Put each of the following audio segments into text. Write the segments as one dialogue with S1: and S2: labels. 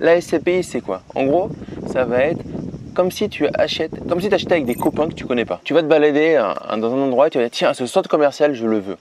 S1: La SCPI, c'est quoi? En gros, ça va être comme si tu achètes, comme si tu achetais avec des copains que tu connais pas. Tu vas te balader dans un endroit et tu vas dire tiens, ce centre commercial, je le veux.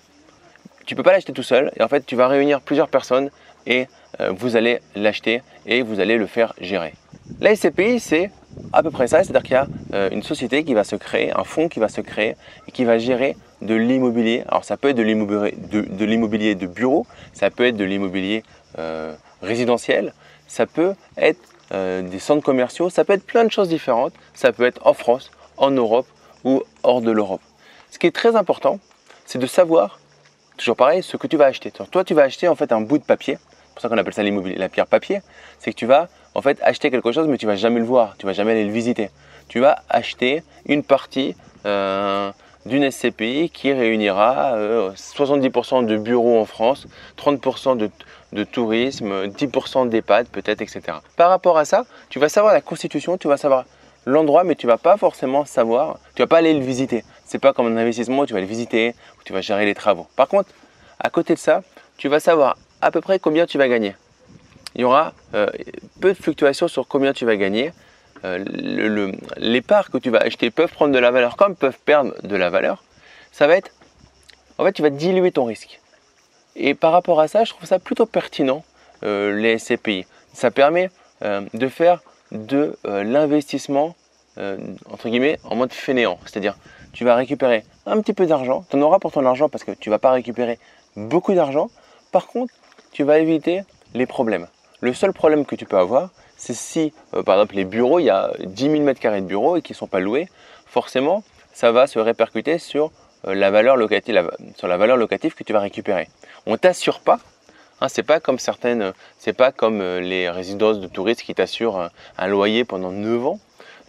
S1: Tu peux pas l'acheter tout seul et en fait, tu vas réunir plusieurs personnes et euh, vous allez l'acheter et vous allez le faire gérer. La SCPI, c'est à peu près ça, c'est-à-dire qu'il y a euh, une société qui va se créer, un fonds qui va se créer et qui va gérer de l'immobilier. Alors ça peut être de l'immobilier de, bureau, ça peut être de l'immobilier euh, résidentiel, ça peut être des centres commerciaux, ça peut être plein de choses différentes, ça peut être en France, en Europe ou hors de l'Europe. Ce qui est très important, c'est de savoir, toujours pareil, ce que tu vas acheter. Toi, tu vas acheter en fait un bout de papier, c'est pour ça qu'on appelle ça l'immobilier, la pierre papier, c'est que tu vas en fait acheter quelque chose mais tu vas jamais le voir, tu vas jamais aller le visiter. Tu vas acheter une partie euh, d'une SCPI qui réunira 70% euh, de bureaux en France, 30% de, de, tourisme, 10% d'EHPAD peut-être, etc. Par rapport à ça, tu vas savoir la constitution, tu vas savoir l'endroit, mais tu vas pas forcément savoir, tu vas pas aller le visiter. C'est pas comme un investissement où tu vas le visiter, où tu vas gérer les travaux. Par contre, à côté de ça, tu vas savoir à peu près combien tu vas gagner. Il y aura euh, peu de fluctuations sur combien tu vas gagner. Euh, les parts que tu vas acheter peuvent prendre de la valeur comme peuvent perdre de la valeur. Ça va être, en fait, tu vas diluer ton risque. Et par rapport à ça, je trouve ça plutôt pertinent, euh, les SCPI. Ça permet de faire de l'investissement, entre guillemets, en mode fainéant. C'est-à-dire, tu vas récupérer un petit peu d'argent, tu en auras pour ton argent parce que tu ne vas pas récupérer beaucoup d'argent. Par contre, tu vas éviter les problèmes. Le seul problème que tu peux avoir, c'est si, euh, par exemple, les bureaux, il y a 10 000 m2 de bureaux et qui ne sont pas loués, forcément, ça va se répercuter sur euh, la valeur locative, sur la valeur locative que tu vas récupérer. On t'assure pas, hein, c'est pas comme certaines, c'est pas comme euh, les résidences de touristes qui t'assurent un, loyer pendant 9 ans.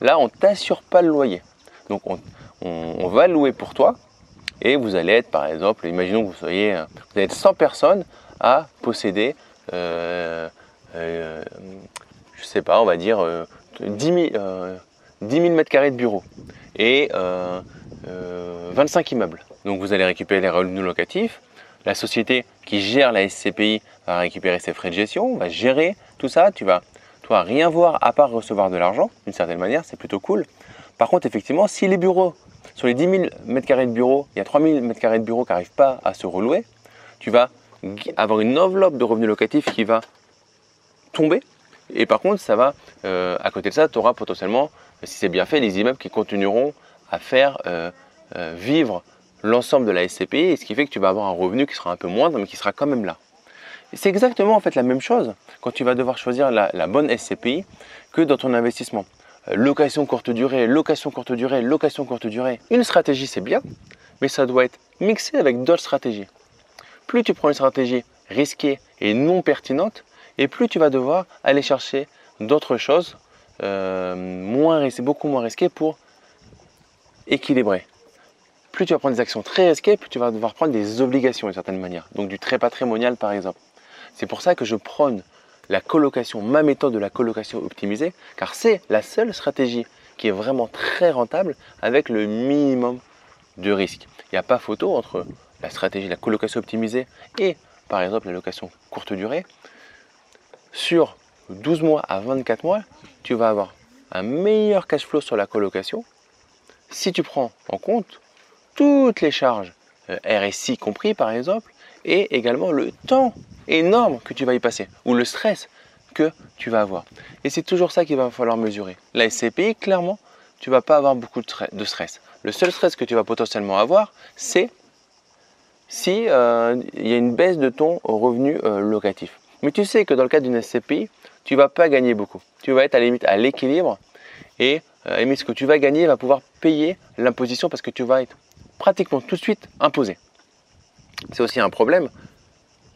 S1: Là, on t'assure pas le loyer. Donc, on, on, va louer pour toi et vous allez être, par exemple, imaginons que vous soyez, vous allez être 100 personnes à posséder, euh, euh, je sais pas, on va dire 10 000, euh, mètres carrés de bureaux et 25 immeubles. Donc vous allez récupérer les revenus locatifs. La société qui gère la SCPI va récupérer ses frais de gestion, va gérer tout ça. Tu vas, toi, rien voir à part recevoir de l'argent, d'une certaine manière, c'est plutôt cool. Par contre, effectivement, si les bureaux, sur les 10 000 m2 de bureaux, il y a 3 000 m2 de bureaux qui n'arrivent pas à se relouer, tu vas avoir une enveloppe de revenus locatifs qui va tomber. Et par contre, ça va, euh, à côté de ça, tu auras potentiellement, si c'est bien fait, les immeubles qui continueront à faire euh, euh, vivre l'ensemble de la SCPI, et ce qui fait que tu vas avoir un revenu qui sera un peu moindre, mais qui sera quand même là. C'est exactement en fait la même chose quand tu vas devoir choisir la, bonne SCPI que dans ton investissement. location courte durée, location courte durée, location courte durée. Une stratégie c'est bien, mais ça doit être mixé avec d'autres stratégies plus tu prends une stratégie risquée et non pertinente, et plus tu vas devoir aller chercher d'autres choses euh, moins beaucoup moins risquées pour équilibrer. Plus tu vas prendre des actions très risquées, plus tu vas devoir prendre des obligations d'une certaine manière, donc du très patrimonial par exemple. C'est pour ça que je prône la colocation, ma méthode de la colocation optimisée, car c'est la seule stratégie qui est vraiment très rentable avec le minimum de risque. Il n'y a pas photo entre la stratégie, la colocation optimisée et par exemple la location courte durée, sur 12 mois à 24 mois, tu vas avoir un meilleur cash flow sur la colocation si tu prends en compte toutes les charges euh, RSI compris par exemple et également le temps énorme que tu vas y passer ou le stress que tu vas avoir. Et c'est toujours ça qu'il va falloir mesurer. La SCPI, clairement, tu vas pas avoir beaucoup de stress. Le seul stress que tu vas potentiellement avoir, c'est si euh, y a une baisse de ton revenu euh, locatif. Mais tu sais que dans le cas d'une SCPI, tu vas pas gagner beaucoup. Tu vas être à la limite à l'équilibre et ce que tu vas gagner va pouvoir l'imposition parce que tu vas être pratiquement tout de suite imposé. C'est aussi un problème,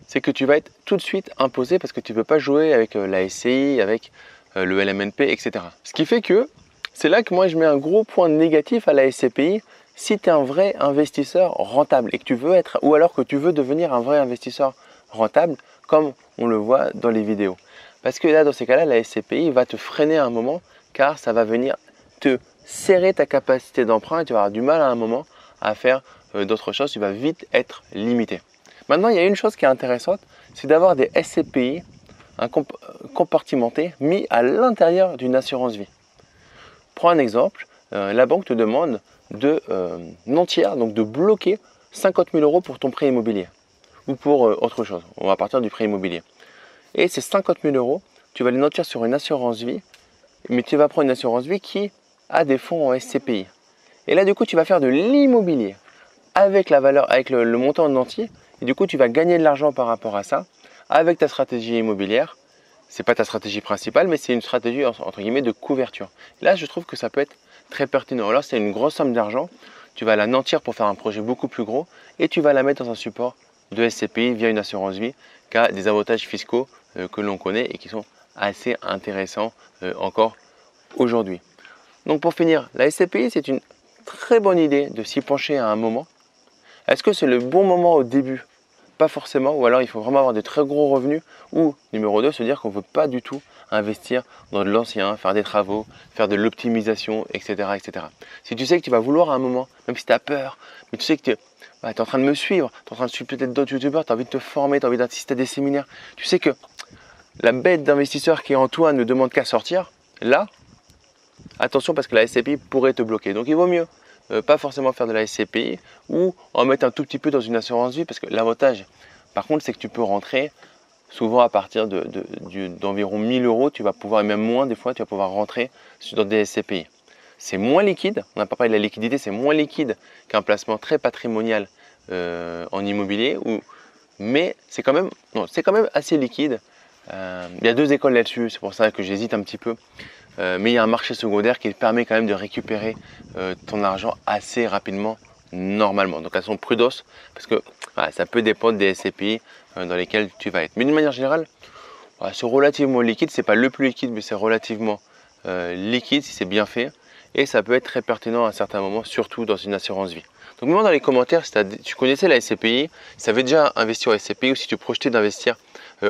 S1: c'est que tu vas être tout de suite imposé parce que tu ne peux pas jouer avec la SCI, avec le LMNP, etc. Ce qui fait que c'est là que moi je mets un gros point négatif à la SCPI si tu es un vrai investisseur rentable et que tu veux être, ou alors que tu veux devenir un vrai investisseur rentable, comme on le voit dans les vidéos. Parce que là, dans ces cas-là, la SCPI va te freiner à un moment, car ça va venir te serrer ta capacité d'emprunt et tu vas avoir du mal à un moment à faire euh, d'autres choses, tu vas vite être limité. Maintenant, il y a une chose qui est intéressante, c'est d'avoir des SCPI un compartimenté mis à l'intérieur d'une assurance vie. Prends un exemple, euh, la banque te demande de euh, nantir, donc de bloquer 50 000 euros pour ton prêt immobilier ou pour euh, autre chose. On va partir du prêt immobilier. Et ces 50 000 euros, tu vas les nantir sur une assurance vie, mais tu vas prendre une assurance vie qui a des fonds en SCPI. Et là, du coup, tu vas faire de l'immobilier avec la valeur, avec le, montant en entier. Et du coup, tu vas gagner de l'argent par rapport à ça avec ta stratégie immobilière. C'est pas ta stratégie principale, mais c'est une stratégie entre guillemets de couverture. là, je trouve que ça peut être très pertinent. Alors, c'est une grosse somme d'argent. Tu vas la nantir pour faire un projet beaucoup plus gros et tu vas la mettre dans un support de SCPI via une assurance vie qui a des avantages fiscaux euh, que l'on connaît et qui sont assez intéressants euh, encore aujourd'hui. Donc pour finir, la SCPI, c'est une très bonne idée de s'y pencher à un moment. Est-ce que c'est le bon moment au début? Pas forcément, ou alors il faut vraiment avoir de très gros revenus, ou numéro 2, se dire qu'on ne veut pas du tout investir dans de l'ancien, faire des travaux, faire de l'optimisation, etc., etc. Si tu sais que tu vas vouloir à un moment, même si tu as peur, mais tu sais que tu es en train de me suivre, tu es en train de suivre peut-être d'autres youtubeurs, tu as envie de te former, tu as envie d'assister à des séminaires, tu sais que la bête d'investisseur qui est en toi ne demande qu'à sortir, là, attention parce que la SCPI pourrait te bloquer. Donc il vaut mieux euh, pas forcément faire de la SCPI ou en mettre un tout petit peu dans une assurance vie parce que l'avantage, par contre, c'est que tu peux rentrer souvent à partir d'environ de, 1000 euros, tu vas pouvoir, et même moins des fois, tu vas pouvoir rentrer dans des SCPI. C'est moins liquide, on n'a pas parlé de la liquidité, c'est moins liquide qu'un placement très patrimonial euh, en immobilier, mais c'est quand, même, quand même assez liquide. Euh, il y a deux écoles là-dessus, c'est pour ça que j'hésite un petit peu. Euh, mais il y a un marché secondaire qui permet quand même de récupérer euh, ton argent assez rapidement normalement. Donc elles sont prudos parce que ça peut dépendre des SCPI euh, dans lesquels tu vas être. Mais d'une manière générale, c'est relativement liquide. C'est pas le plus liquide, mais c'est relativement liquide si c'est bien fait. Et ça peut être très pertinent à un certain moment, surtout dans une assurance vie. Donc mets-moi dans les commentaires si tu connaissais la SCPI, si tu avais déjà investi en SCPI ou si tu projetais d'investir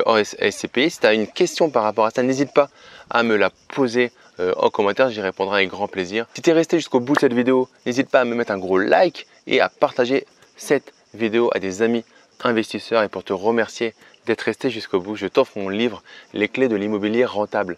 S1: en SCPI. Si tu as une question par rapport à ça, n'hésite pas à me la poser euh, en commentaire, j'y répondrai avec grand plaisir. Si tu es resté jusqu'au bout de cette vidéo, n'hésite pas à me mettre un gros like et à partager cette vidéo à des amis investisseurs. Et pour te remercier d'être resté jusqu'au bout, je t'offre mon livre Les clés de l'immobilier rentable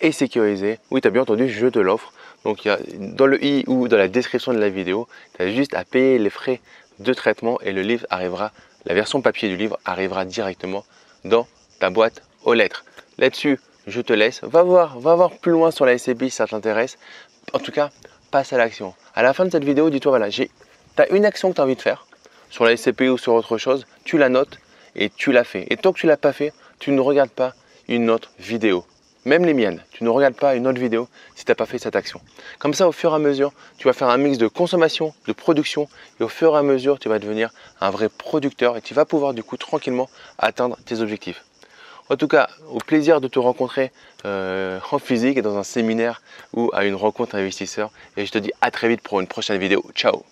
S1: et sécurisé. Oui, tu bien entendu, je te l'offre. Donc dans le i ou dans la description de la vidéo, tu juste à payer les frais de traitement et le livre arrivera, la version papier du livre arrivera directement dans ta boîte aux lettres. Là-dessus, je te laisse. Va voir, va voir plus loin sur la SCPI si ça t'intéresse. En tout cas, passe à l'action. À la fin de cette vidéo, dis-toi, voilà, tu as une action que tu as envie de faire sur la SCPI ou sur autre chose, tu la notes et tu la fais. Et tant que tu ne l'as pas fait, tu ne regardes pas une autre vidéo. Même les miennes, tu ne regardes pas une autre vidéo si tu n'as pas fait cette action. Comme ça, au fur et à mesure, tu vas faire un mix de consommation, de production, et au fur et à mesure, tu vas devenir un vrai producteur et tu vas pouvoir du coup tranquillement atteindre tes objectifs. En tout cas, au plaisir de te rencontrer euh, en physique dans un séminaire ou à une rencontre investisseur. Et je te dis à très vite pour une prochaine vidéo. Ciao